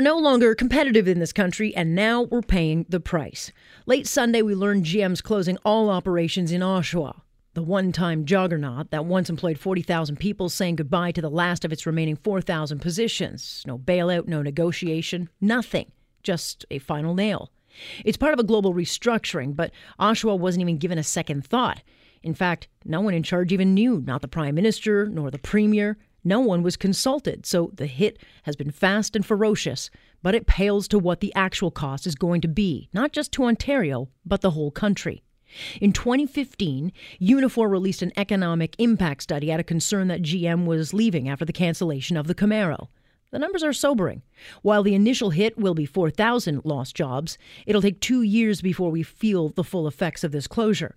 no longer competitive in this country, and now we're paying the price. Late Sunday, we learned GM's closing all operations in Oshawa. The one time juggernaut that once employed 40,000 people saying goodbye to the last of its remaining 4,000 positions. No bailout, no negotiation, nothing. Just a final nail. It's part of a global restructuring, but Oshawa wasn't even given a second thought. In fact, no one in charge even knew, not the Prime Minister nor the Premier. No one was consulted, so the hit has been fast and ferocious, but it pales to what the actual cost is going to be, not just to Ontario, but the whole country. In 2015, Unifor released an economic impact study out of concern that GM was leaving after the cancellation of the Camaro. The numbers are sobering. While the initial hit will be 4,000 lost jobs, it'll take two years before we feel the full effects of this closure.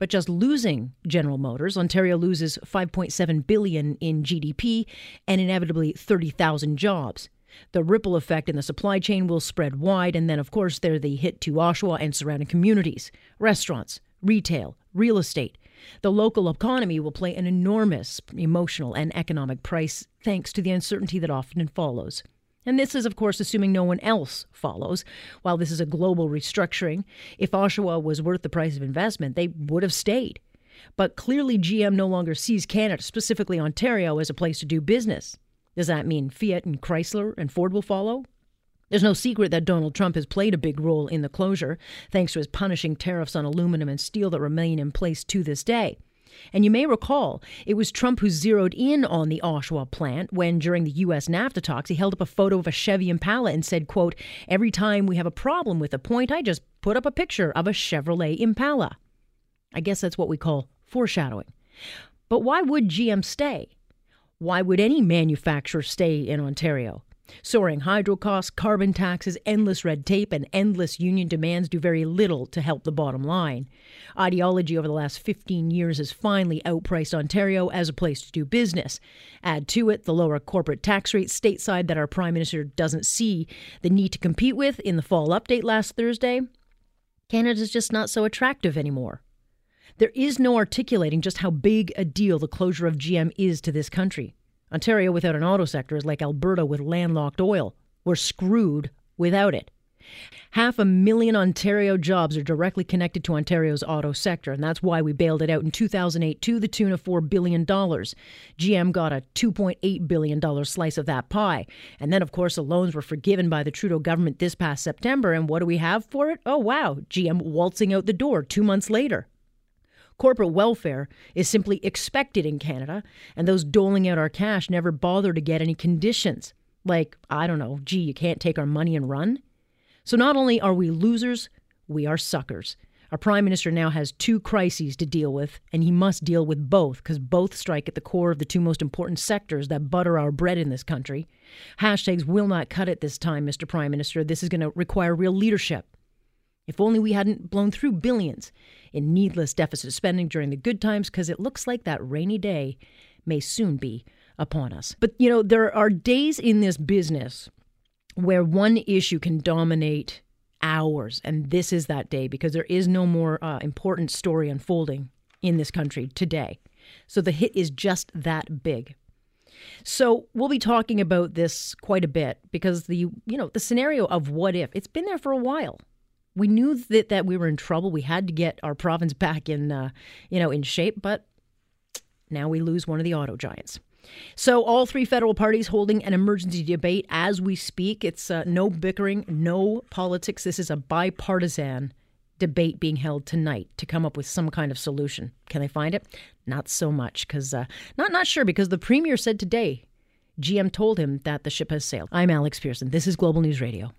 But just losing General Motors, Ontario loses 5.7 billion in GDP and inevitably 30,000 jobs. The ripple effect in the supply chain will spread wide, and then, of course, there's the hit to Oshawa and surrounding communities, restaurants, retail, real estate. The local economy will pay an enormous emotional and economic price thanks to the uncertainty that often follows. And this is, of course, assuming no one else follows. While this is a global restructuring, if Oshawa was worth the price of investment, they would have stayed. But clearly, GM no longer sees Canada, specifically Ontario, as a place to do business. Does that mean Fiat and Chrysler and Ford will follow? There's no secret that Donald Trump has played a big role in the closure, thanks to his punishing tariffs on aluminum and steel that remain in place to this day. And you may recall, it was Trump who zeroed in on the Oshawa plant when, during the U.S. NAFTA talks, he held up a photo of a Chevy Impala and said, quote, Every time we have a problem with a point, I just put up a picture of a Chevrolet Impala. I guess that's what we call foreshadowing. But why would GM stay? Why would any manufacturer stay in Ontario? Soaring hydro costs, carbon taxes, endless red tape, and endless union demands do very little to help the bottom line. Ideology over the last 15 years has finally outpriced Ontario as a place to do business. Add to it the lower corporate tax rate stateside that our Prime Minister doesn't see the need to compete with in the fall update last Thursday. Canada's just not so attractive anymore. There is no articulating just how big a deal the closure of GM is to this country. Ontario without an auto sector is like Alberta with landlocked oil. We're screwed without it. Half a million Ontario jobs are directly connected to Ontario's auto sector, and that's why we bailed it out in 2008 to the tune of $4 billion. GM got a $2.8 billion slice of that pie. And then, of course, the loans were forgiven by the Trudeau government this past September. And what do we have for it? Oh, wow, GM waltzing out the door two months later. Corporate welfare is simply expected in Canada, and those doling out our cash never bother to get any conditions. Like, I don't know, gee, you can't take our money and run? So not only are we losers, we are suckers. Our Prime Minister now has two crises to deal with, and he must deal with both because both strike at the core of the two most important sectors that butter our bread in this country. Hashtags will not cut it this time, Mr. Prime Minister. This is going to require real leadership. If only we hadn't blown through billions in needless deficit spending during the good times, because it looks like that rainy day may soon be upon us. But, you know, there are days in this business where one issue can dominate hours, and this is that day because there is no more uh, important story unfolding in this country today. So the hit is just that big. So we'll be talking about this quite a bit because the you know the scenario of what if it's been there for a while we knew that, that we were in trouble. We had to get our province back in, uh, you know, in shape. But now we lose one of the auto giants. So all three federal parties holding an emergency debate as we speak. It's uh, no bickering, no politics. This is a bipartisan debate being held tonight to come up with some kind of solution. Can they find it? Not so much, because uh, not not sure. Because the premier said today, GM told him that the ship has sailed. I'm Alex Pierson. This is Global News Radio.